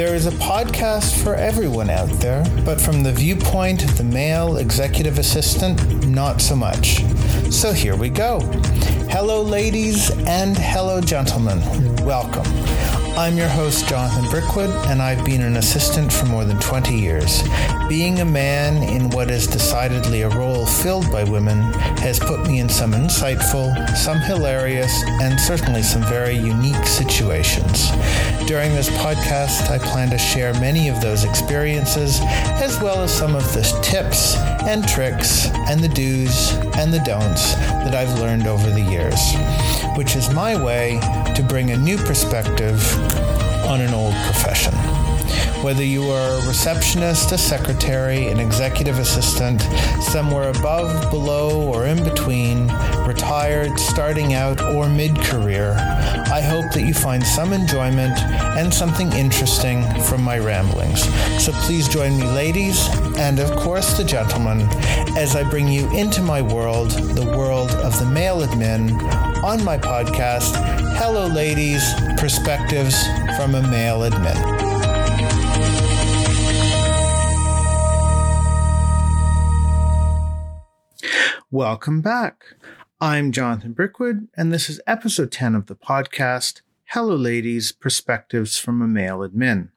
There is a podcast for everyone out there, but from the viewpoint of the male executive assistant, not so much. So here we go. Hello, ladies, and hello, gentlemen. Welcome. I'm your host, Jonathan Brickwood, and I've been an assistant for more than 20 years. Being a man in what is decidedly a role filled by women has put me in some insightful, some hilarious, and certainly some very unique situations. During this podcast, I plan to share many of those experiences, as well as some of the tips and tricks and the do's and the don'ts that I've learned over the years, which is my way to bring a new perspective on an old profession. Whether you are a receptionist, a secretary, an executive assistant, somewhere above, below, or in between, retired, starting out, or mid career, I hope that you find some enjoyment and something interesting from my ramblings. So please join me, ladies, and of course the gentlemen, as I bring you into my world, the world of the male admin, on my podcast, Hello Ladies Perspectives from a Male Admin. Welcome back. I'm Jonathan Brickwood, and this is episode 10 of the podcast Hello Ladies Perspectives from a Male Admin.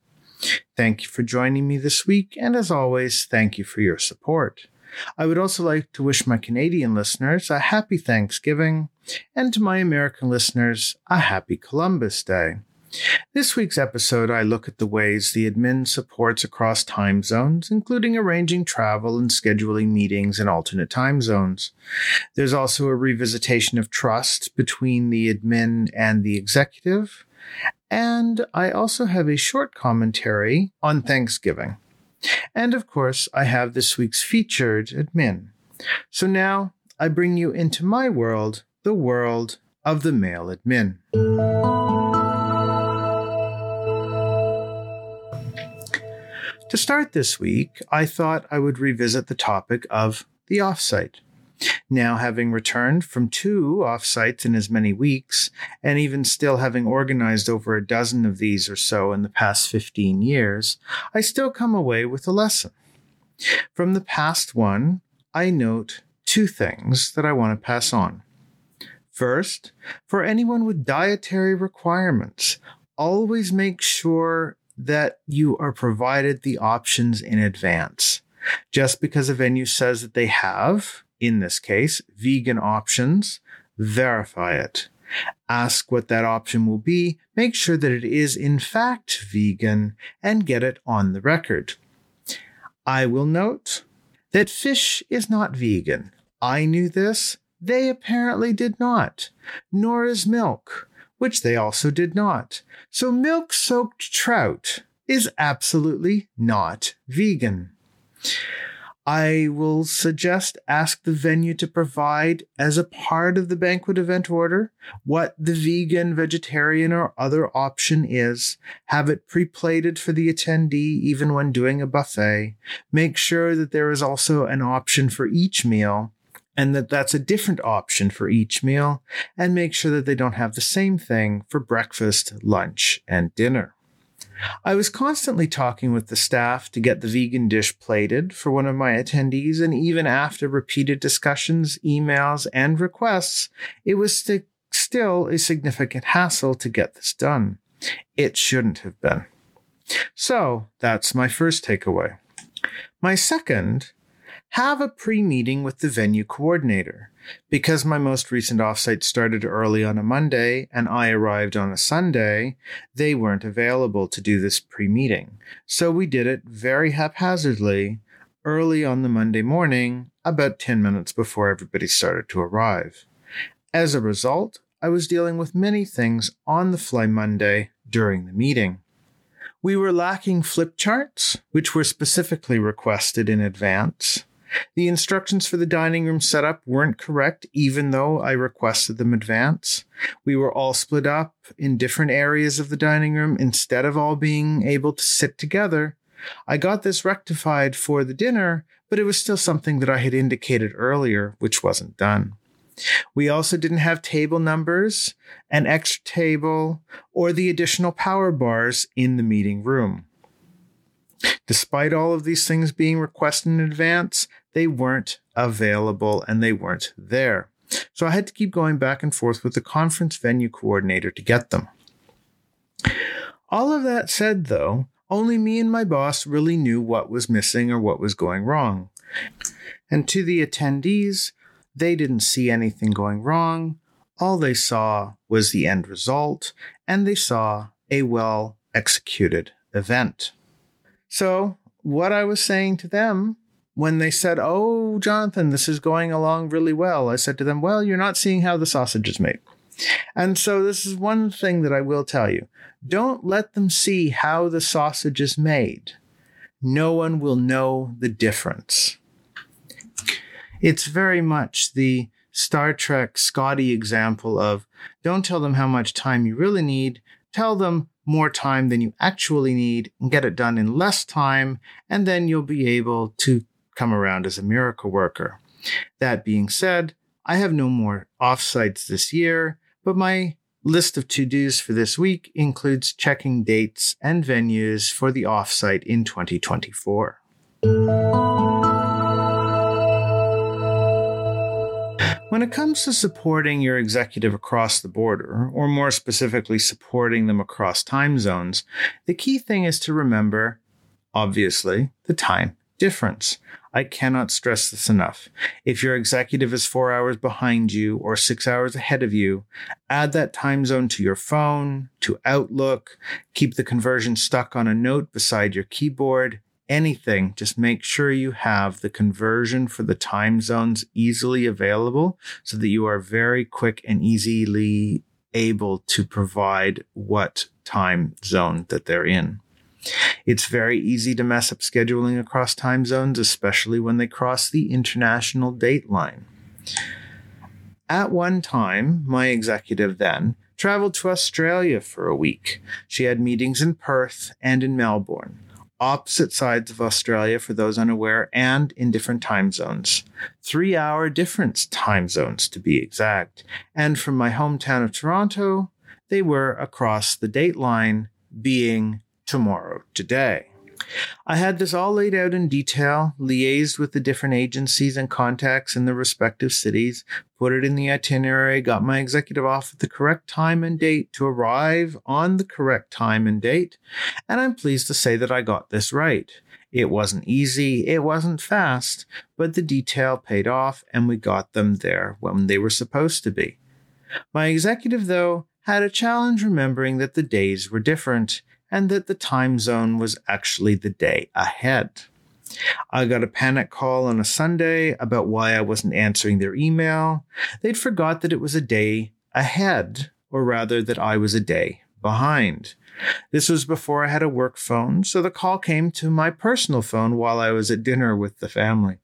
Thank you for joining me this week, and as always, thank you for your support. I would also like to wish my Canadian listeners a happy Thanksgiving, and to my American listeners, a happy Columbus Day. This week's episode, I look at the ways the admin supports across time zones, including arranging travel and scheduling meetings in alternate time zones. There's also a revisitation of trust between the admin and the executive. And I also have a short commentary on Thanksgiving. And of course, I have this week's featured admin. So now I bring you into my world, the world of the male admin. To start this week, I thought I would revisit the topic of the offsite. Now, having returned from two offsites in as many weeks, and even still having organized over a dozen of these or so in the past 15 years, I still come away with a lesson. From the past one, I note two things that I want to pass on. First, for anyone with dietary requirements, always make sure that you are provided the options in advance. Just because a venue says that they have, in this case, vegan options, verify it. Ask what that option will be, make sure that it is in fact vegan, and get it on the record. I will note that fish is not vegan. I knew this, they apparently did not, nor is milk which they also did not. So milk soaked trout is absolutely not vegan. I will suggest ask the venue to provide as a part of the banquet event order what the vegan, vegetarian, or other option is. Have it pre-plated for the attendee even when doing a buffet. Make sure that there is also an option for each meal and that that's a different option for each meal, and make sure that they don't have the same thing for breakfast, lunch, and dinner. I was constantly talking with the staff to get the vegan dish plated for one of my attendees, and even after repeated discussions, emails, and requests, it was st- still a significant hassle to get this done. It shouldn't have been. So that's my first takeaway. My second have a pre meeting with the venue coordinator. Because my most recent offsite started early on a Monday and I arrived on a Sunday, they weren't available to do this pre meeting. So we did it very haphazardly early on the Monday morning, about 10 minutes before everybody started to arrive. As a result, I was dealing with many things on the fly Monday during the meeting. We were lacking flip charts, which were specifically requested in advance. The instructions for the dining room setup weren't correct, even though I requested them advance. We were all split up in different areas of the dining room instead of all being able to sit together. I got this rectified for the dinner, but it was still something that I had indicated earlier, which wasn't done. We also didn't have table numbers, an extra table, or the additional power bars in the meeting room. Despite all of these things being requested in advance, they weren't available and they weren't there. So I had to keep going back and forth with the conference venue coordinator to get them. All of that said, though, only me and my boss really knew what was missing or what was going wrong. And to the attendees, they didn't see anything going wrong. All they saw was the end result, and they saw a well executed event. So, what I was saying to them when they said, Oh, Jonathan, this is going along really well, I said to them, Well, you're not seeing how the sausage is made. And so, this is one thing that I will tell you don't let them see how the sausage is made. No one will know the difference. It's very much the Star Trek Scotty example of don't tell them how much time you really need, tell them more time than you actually need and get it done in less time, and then you'll be able to come around as a miracle worker. That being said, I have no more offsites this year, but my list of to dos for this week includes checking dates and venues for the offsite in 2024. When it comes to supporting your executive across the border, or more specifically, supporting them across time zones, the key thing is to remember, obviously, the time difference. I cannot stress this enough. If your executive is four hours behind you or six hours ahead of you, add that time zone to your phone, to Outlook, keep the conversion stuck on a note beside your keyboard, anything. Just make sure you have the conversion for the time zones easily available so that you are very quick and easily able to provide what time zone that they're in. It's very easy to mess up scheduling across time zones, especially when they cross the international date line. At one time, my executive then traveled to Australia for a week. She had meetings in Perth and in Melbourne, opposite sides of Australia for those unaware, and in different time zones. Three hour difference time zones to be exact. And from my hometown of Toronto, they were across the date line, being tomorrow, today. I had this all laid out in detail, liaised with the different agencies and contacts in the respective cities, put it in the itinerary, got my executive off at the correct time and date to arrive on the correct time and date, and I'm pleased to say that I got this right. It wasn't easy, it wasn't fast, but the detail paid off and we got them there when they were supposed to be. My executive, though, had a challenge remembering that the days were different and that the time zone was actually the day ahead. I got a panic call on a Sunday about why I wasn't answering their email. They'd forgot that it was a day ahead, or rather, that I was a day behind. This was before I had a work phone, so the call came to my personal phone while I was at dinner with the family.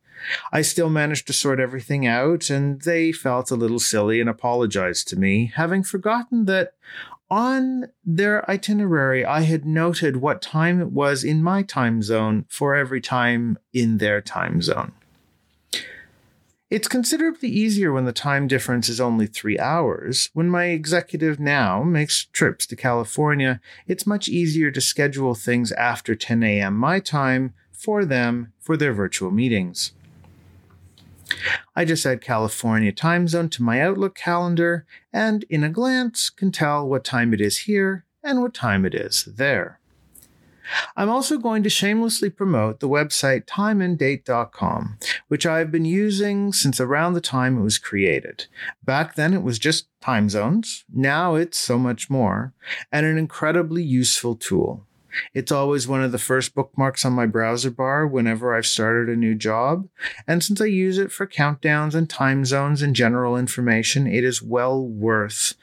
I still managed to sort everything out, and they felt a little silly and apologized to me, having forgotten that on their itinerary, I had noted what time it was in my time zone for every time in their time zone. It's considerably easier when the time difference is only three hours. When my executive now makes trips to California, it's much easier to schedule things after 10 a.m. my time for them for their virtual meetings. I just add California time zone to my Outlook calendar and in a glance can tell what time it is here and what time it is there. I'm also going to shamelessly promote the website timeanddate.com, which I've been using since around the time it was created. Back then it was just time zones. Now it's so much more and an incredibly useful tool. It's always one of the first bookmarks on my browser bar whenever I've started a new job. And since I use it for countdowns and time zones and general information, it is well worth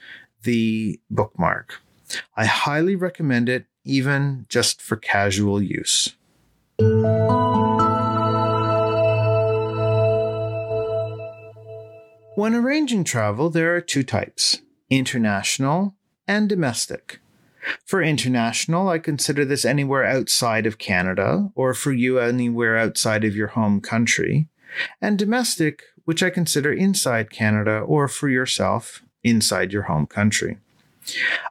the bookmark. I highly recommend it, even just for casual use. When arranging travel, there are two types international and domestic. For international, I consider this anywhere outside of Canada, or for you anywhere outside of your home country. And domestic, which I consider inside Canada, or for yourself inside your home country.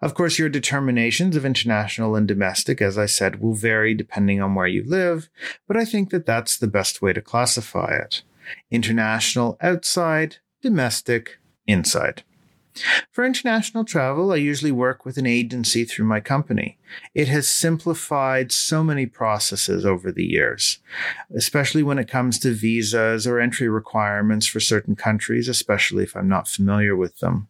Of course, your determinations of international and domestic, as I said, will vary depending on where you live, but I think that that's the best way to classify it. International outside, domestic inside. For international travel, I usually work with an agency through my company. It has simplified so many processes over the years, especially when it comes to visas or entry requirements for certain countries, especially if I'm not familiar with them.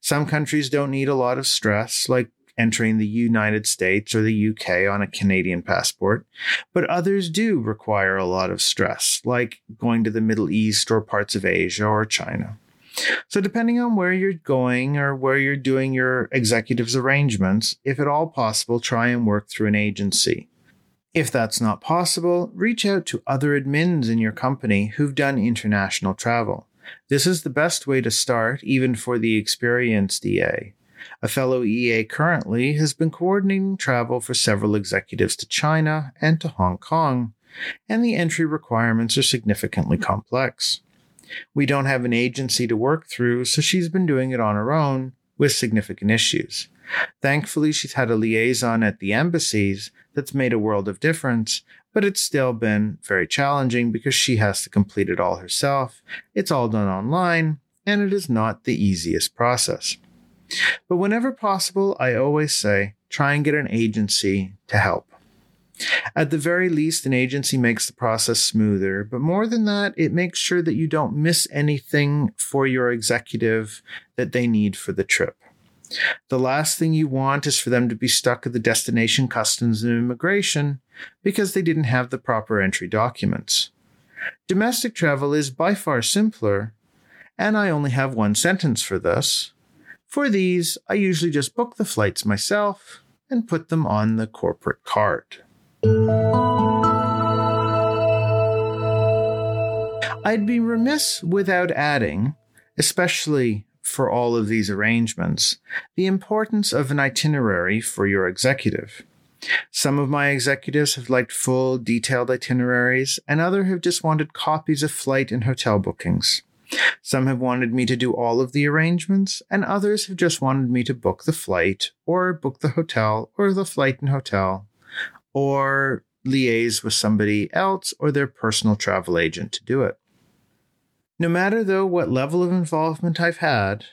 Some countries don't need a lot of stress, like entering the United States or the UK on a Canadian passport, but others do require a lot of stress, like going to the Middle East or parts of Asia or China. So, depending on where you're going or where you're doing your executive's arrangements, if at all possible, try and work through an agency. If that's not possible, reach out to other admins in your company who've done international travel. This is the best way to start, even for the experienced EA. A fellow EA currently has been coordinating travel for several executives to China and to Hong Kong, and the entry requirements are significantly complex. We don't have an agency to work through, so she's been doing it on her own with significant issues. Thankfully, she's had a liaison at the embassies that's made a world of difference, but it's still been very challenging because she has to complete it all herself. It's all done online, and it is not the easiest process. But whenever possible, I always say try and get an agency to help. At the very least, an agency makes the process smoother, but more than that, it makes sure that you don't miss anything for your executive that they need for the trip. The last thing you want is for them to be stuck at the destination customs and immigration because they didn't have the proper entry documents. Domestic travel is by far simpler, and I only have one sentence for this. For these, I usually just book the flights myself and put them on the corporate card. I'd be remiss without adding, especially for all of these arrangements, the importance of an itinerary for your executive. Some of my executives have liked full, detailed itineraries, and others have just wanted copies of flight and hotel bookings. Some have wanted me to do all of the arrangements, and others have just wanted me to book the flight, or book the hotel, or the flight and hotel, or liaise with somebody else or their personal travel agent to do it. No matter, though, what level of involvement I've had,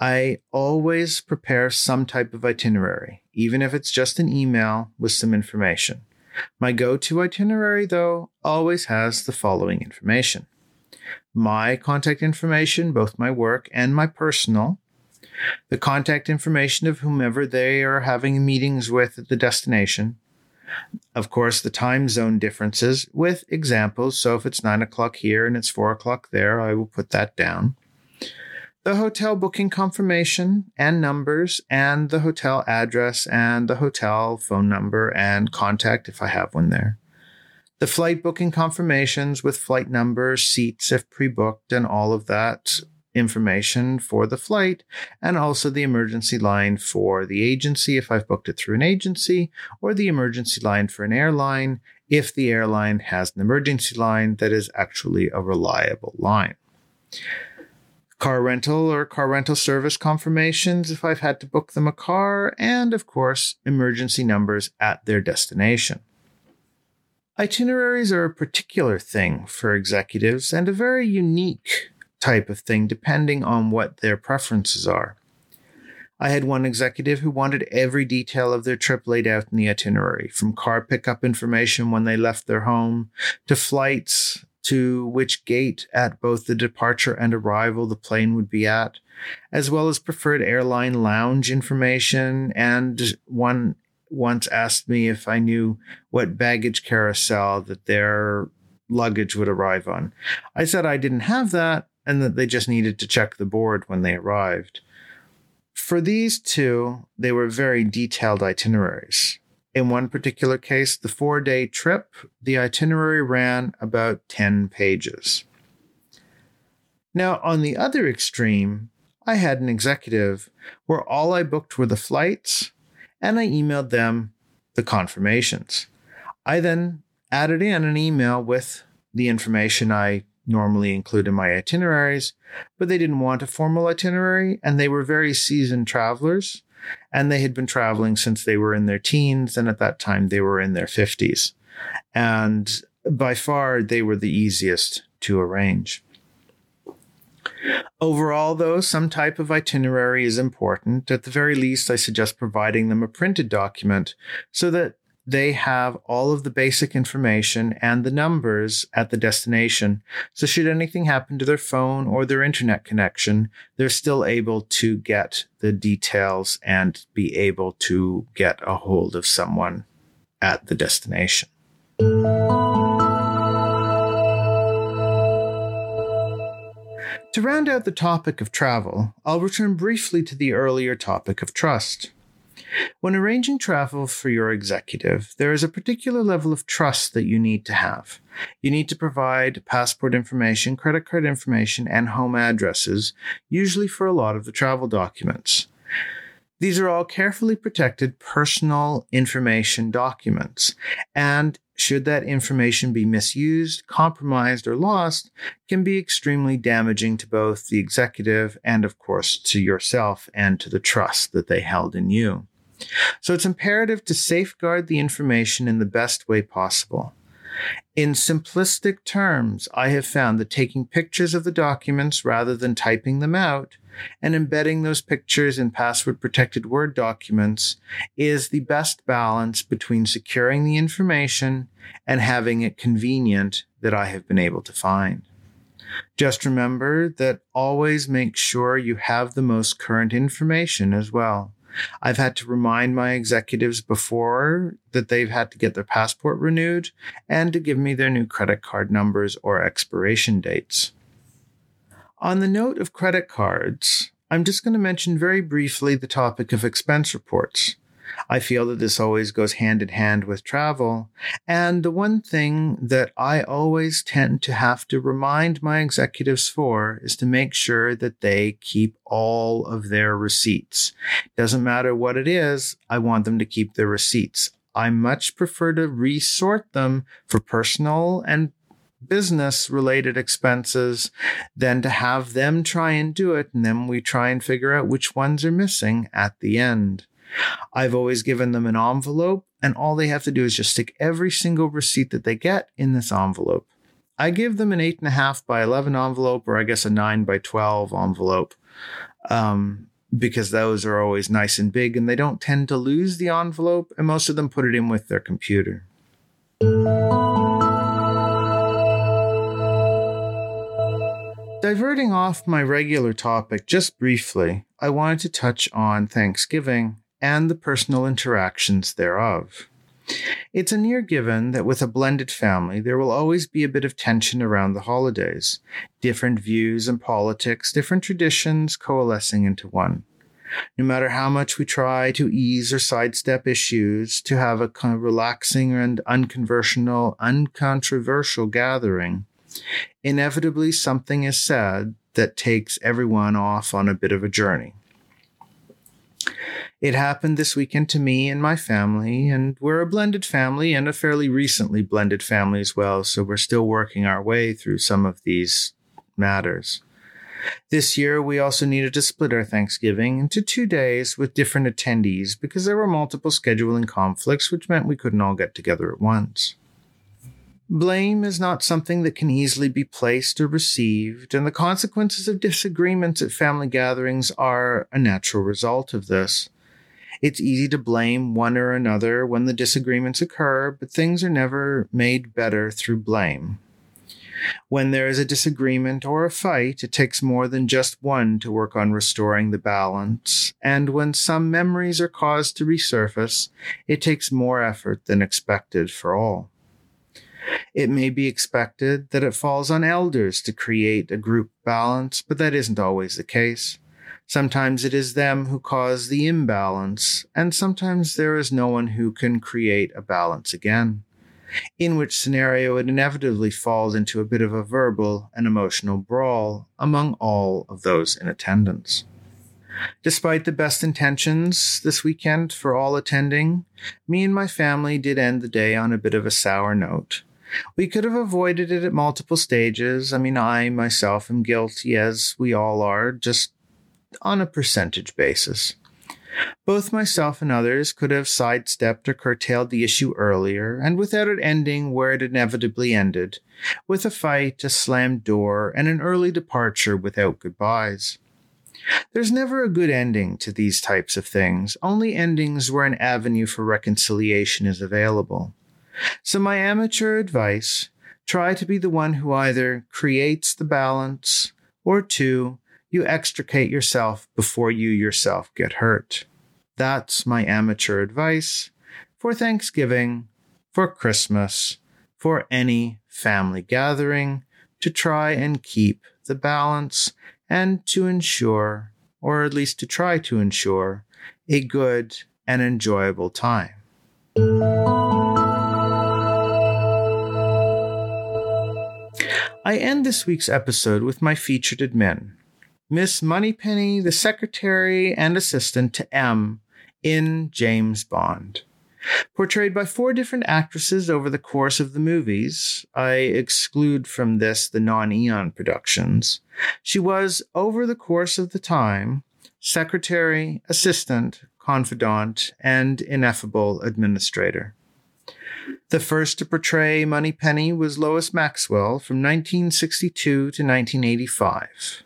I always prepare some type of itinerary, even if it's just an email with some information. My go to itinerary, though, always has the following information my contact information, both my work and my personal, the contact information of whomever they are having meetings with at the destination, of course, the time zone differences with examples. So if it's nine o'clock here and it's four o'clock there, I will put that down. The hotel booking confirmation and numbers, and the hotel address, and the hotel phone number and contact if I have one there. The flight booking confirmations with flight numbers, seats if pre booked, and all of that information for the flight and also the emergency line for the agency if I've booked it through an agency or the emergency line for an airline if the airline has an emergency line that is actually a reliable line. Car rental or car rental service confirmations if I've had to book them a car, and of course, emergency numbers at their destination. Itineraries are a particular thing for executives and a very unique type of thing, depending on what their preferences are. I had one executive who wanted every detail of their trip laid out in the itinerary, from car pickup information when they left their home, to flights, to which gate at both the departure and arrival the plane would be at, as well as preferred airline lounge information. And one once asked me if I knew what baggage carousel that their luggage would arrive on. I said I didn't have that, and that they just needed to check the board when they arrived. For these two, they were very detailed itineraries. In one particular case, the four day trip, the itinerary ran about 10 pages. Now, on the other extreme, I had an executive where all I booked were the flights and I emailed them the confirmations. I then added in an email with the information I normally include in my itineraries, but they didn't want a formal itinerary and they were very seasoned travelers. and they had been traveling since they were in their teens, and at that time they were in their 50s. And by far, they were the easiest to arrange. Overall, though, some type of itinerary is important. At the very least, I suggest providing them a printed document so that they have all of the basic information and the numbers at the destination. So, should anything happen to their phone or their internet connection, they're still able to get the details and be able to get a hold of someone at the destination. To round out the topic of travel, I'll return briefly to the earlier topic of trust. When arranging travel for your executive, there is a particular level of trust that you need to have. You need to provide passport information, credit card information, and home addresses, usually for a lot of the travel documents. These are all carefully protected personal information documents, and should that information be misused, compromised, or lost, can be extremely damaging to both the executive and, of course, to yourself and to the trust that they held in you. So it's imperative to safeguard the information in the best way possible. In simplistic terms, I have found that taking pictures of the documents rather than typing them out and embedding those pictures in password protected Word documents is the best balance between securing the information and having it convenient that I have been able to find. Just remember that always make sure you have the most current information as well. I've had to remind my executives before that they've had to get their passport renewed and to give me their new credit card numbers or expiration dates. On the note of credit cards, I'm just going to mention very briefly the topic of expense reports. I feel that this always goes hand in hand with travel. And the one thing that I always tend to have to remind my executives for is to make sure that they keep all of their receipts. Doesn't matter what it is, I want them to keep their receipts. I much prefer to resort them for personal and business related expenses than to have them try and do it and then we try and figure out which ones are missing at the end. I've always given them an envelope, and all they have to do is just stick every single receipt that they get in this envelope. I give them an 8.5 by 11 envelope, or I guess a 9 by 12 envelope, um, because those are always nice and big and they don't tend to lose the envelope, and most of them put it in with their computer. Diverting off my regular topic just briefly, I wanted to touch on Thanksgiving and the personal interactions thereof. It's a near given that with a blended family, there will always be a bit of tension around the holidays, different views and politics, different traditions coalescing into one. No matter how much we try to ease or sidestep issues, to have a kind of relaxing and uncontroversial, uncontroversial gathering, inevitably something is said that takes everyone off on a bit of a journey. It happened this weekend to me and my family, and we're a blended family and a fairly recently blended family as well, so we're still working our way through some of these matters. This year, we also needed to split our Thanksgiving into two days with different attendees because there were multiple scheduling conflicts, which meant we couldn't all get together at once. Blame is not something that can easily be placed or received, and the consequences of disagreements at family gatherings are a natural result of this. It's easy to blame one or another when the disagreements occur, but things are never made better through blame. When there is a disagreement or a fight, it takes more than just one to work on restoring the balance. And when some memories are caused to resurface, it takes more effort than expected for all. It may be expected that it falls on elders to create a group balance, but that isn't always the case. Sometimes it is them who cause the imbalance, and sometimes there is no one who can create a balance again. In which scenario, it inevitably falls into a bit of a verbal and emotional brawl among all of those in attendance. Despite the best intentions this weekend for all attending, me and my family did end the day on a bit of a sour note. We could have avoided it at multiple stages. I mean, I myself am guilty, as we all are, just on a percentage basis. Both myself and others could have sidestepped or curtailed the issue earlier, and without it ending where it inevitably ended, with a fight, a slammed door, and an early departure without goodbyes. There's never a good ending to these types of things, only endings where an avenue for reconciliation is available. So, my amateur advice try to be the one who either creates the balance, or two, you extricate yourself before you yourself get hurt. That's my amateur advice for Thanksgiving, for Christmas, for any family gathering to try and keep the balance and to ensure, or at least to try to ensure, a good and enjoyable time. I end this week's episode with my featured admin, Miss Moneypenny, the secretary and assistant to M in James Bond. Portrayed by four different actresses over the course of the movies, I exclude from this the non Eon productions. She was, over the course of the time, secretary, assistant, confidant, and ineffable administrator. The first to portray Moneypenny was Lois Maxwell from 1962 to 1985.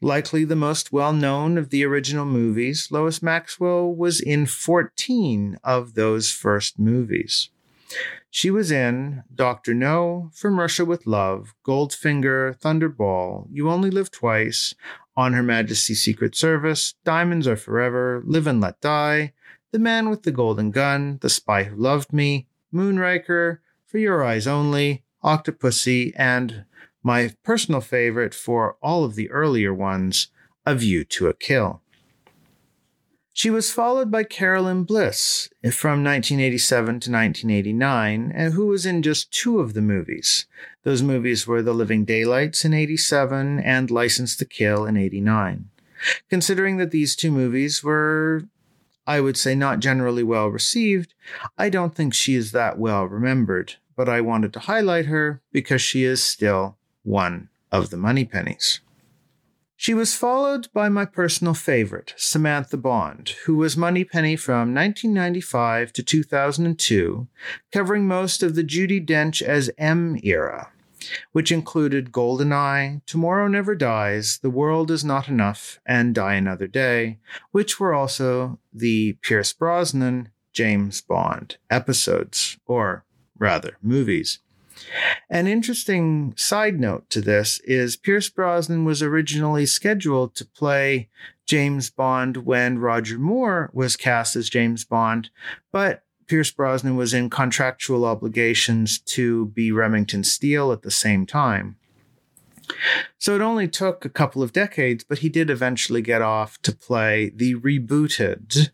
Likely the most well known of the original movies, Lois Maxwell was in 14 of those first movies. She was in Dr. No, From Russia with Love, Goldfinger, Thunderball, You Only Live Twice, On Her Majesty's Secret Service, Diamonds Are Forever, Live and Let Die, The Man with the Golden Gun, The Spy Who Loved Me, Moonraker, For Your Eyes Only, Octopussy, and my personal favorite for all of the earlier ones, A View to a Kill. She was followed by Caroline Bliss from 1987 to 1989, and who was in just two of the movies. Those movies were The Living Daylights in 87 and License to Kill in 89. Considering that these two movies were, I would say, not generally well received, I don't think she is that well remembered, but I wanted to highlight her because she is still one of the money Moneypennies. She was followed by my personal favorite, Samantha Bond, who was Moneypenny from 1995 to 2002, covering most of the Judi Dench as M era, which included Goldeneye, Tomorrow Never Dies, The World Is Not Enough, and Die Another Day, which were also the Pierce Brosnan James Bond episodes, or rather, movies. An interesting side note to this is Pierce Brosnan was originally scheduled to play James Bond when Roger Moore was cast as James Bond, but Pierce Brosnan was in contractual obligations to be Remington Steele at the same time. So it only took a couple of decades, but he did eventually get off to play the rebooted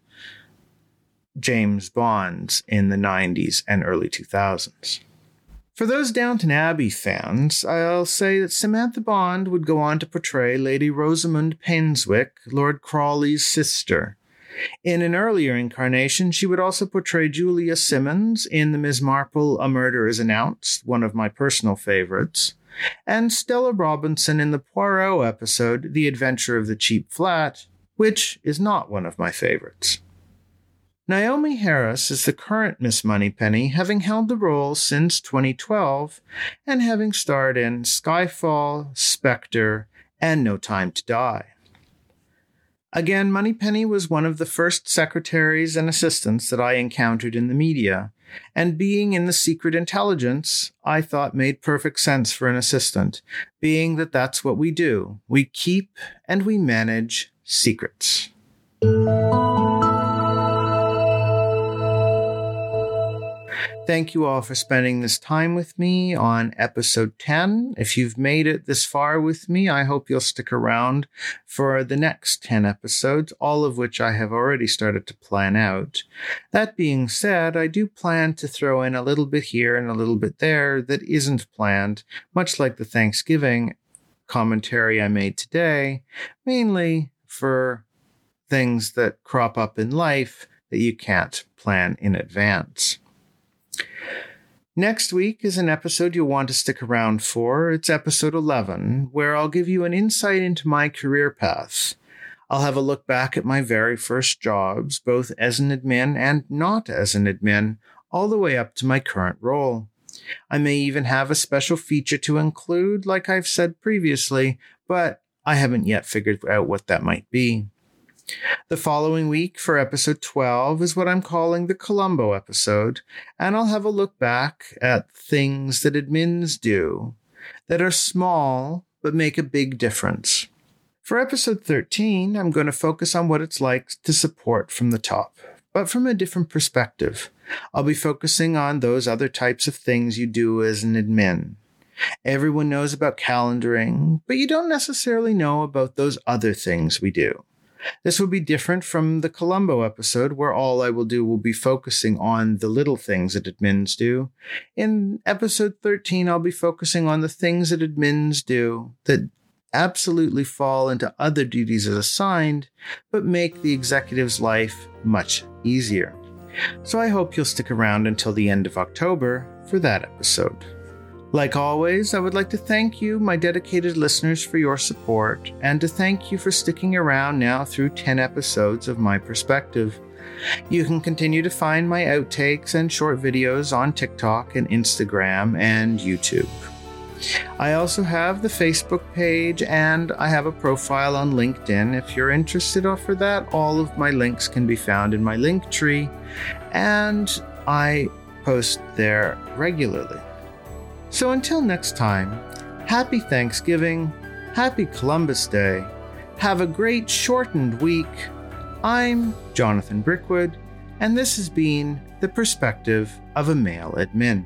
James Bonds in the 90s and early 2000s. For those Downton Abbey fans, I'll say that Samantha Bond would go on to portray Lady Rosamund Painswick, Lord Crawley's sister. In an earlier incarnation, she would also portray Julia Simmons in The Ms. Marple, A Murder is Announced, one of my personal favorites, and Stella Robinson in the Poirot episode, The Adventure of the Cheap Flat, which is not one of my favorites. Naomie Harris is the current Miss Moneypenny, having held the role since 2012 and having starred in Skyfall, Spectre, and No Time to Die. Again, Moneypenny was one of the first secretaries and assistants that I encountered in the media, and being in the secret intelligence, I thought made perfect sense for an assistant, being that that's what we do. We keep and we manage secrets. Thank you all for spending this time with me on episode 10. If you've made it this far with me, I hope you'll stick around for the next 10 episodes, all of which I have already started to plan out. That being said, I do plan to throw in a little bit here and a little bit there that isn't planned, much like the Thanksgiving commentary I made today, mainly for things that crop up in life that you can't plan in advance. Next week is an episode you'll want to stick around for. It's episode 11, where I'll give you an insight into my career path. I'll have a look back at my very first jobs, both as an admin and not as an admin, all the way up to my current role. I may even have a special feature to include, like I've said previously, but I haven't yet figured out what that might be. The following week for episode 12 is what I'm calling the Columbo episode, and I'll have a look back at things that admins do that are small but make a big difference. For episode 13, I'm going to focus on what it's like to support from the top, but from a different perspective. I'll be focusing on those other types of things you do as an admin. Everyone knows about calendaring, but you don't necessarily know about those other things we do. This will be different from the Columbo episode, where all I will do will be focusing on the little things that admins do. In episode 13, I'll be focusing on the things that admins do that absolutely fall into other duties as assigned, but make the executive's life much easier. So I hope you'll stick around until the end of October for that episode. Like always, I would like to thank you, my dedicated listeners, for your support, and to thank you for sticking around now through 10 episodes of My Perspective. You can continue to find my outtakes and short videos on TikTok and Instagram and YouTube. I also have the Facebook page and I have a profile on LinkedIn. If you're interested for that, all of my links can be found in my Linktree, and I post there regularly. So until next time, happy Thanksgiving, happy Columbus Day, have a great shortened week. I'm Jonathan Brickwood, and this has been The Perspective of a Male Admin.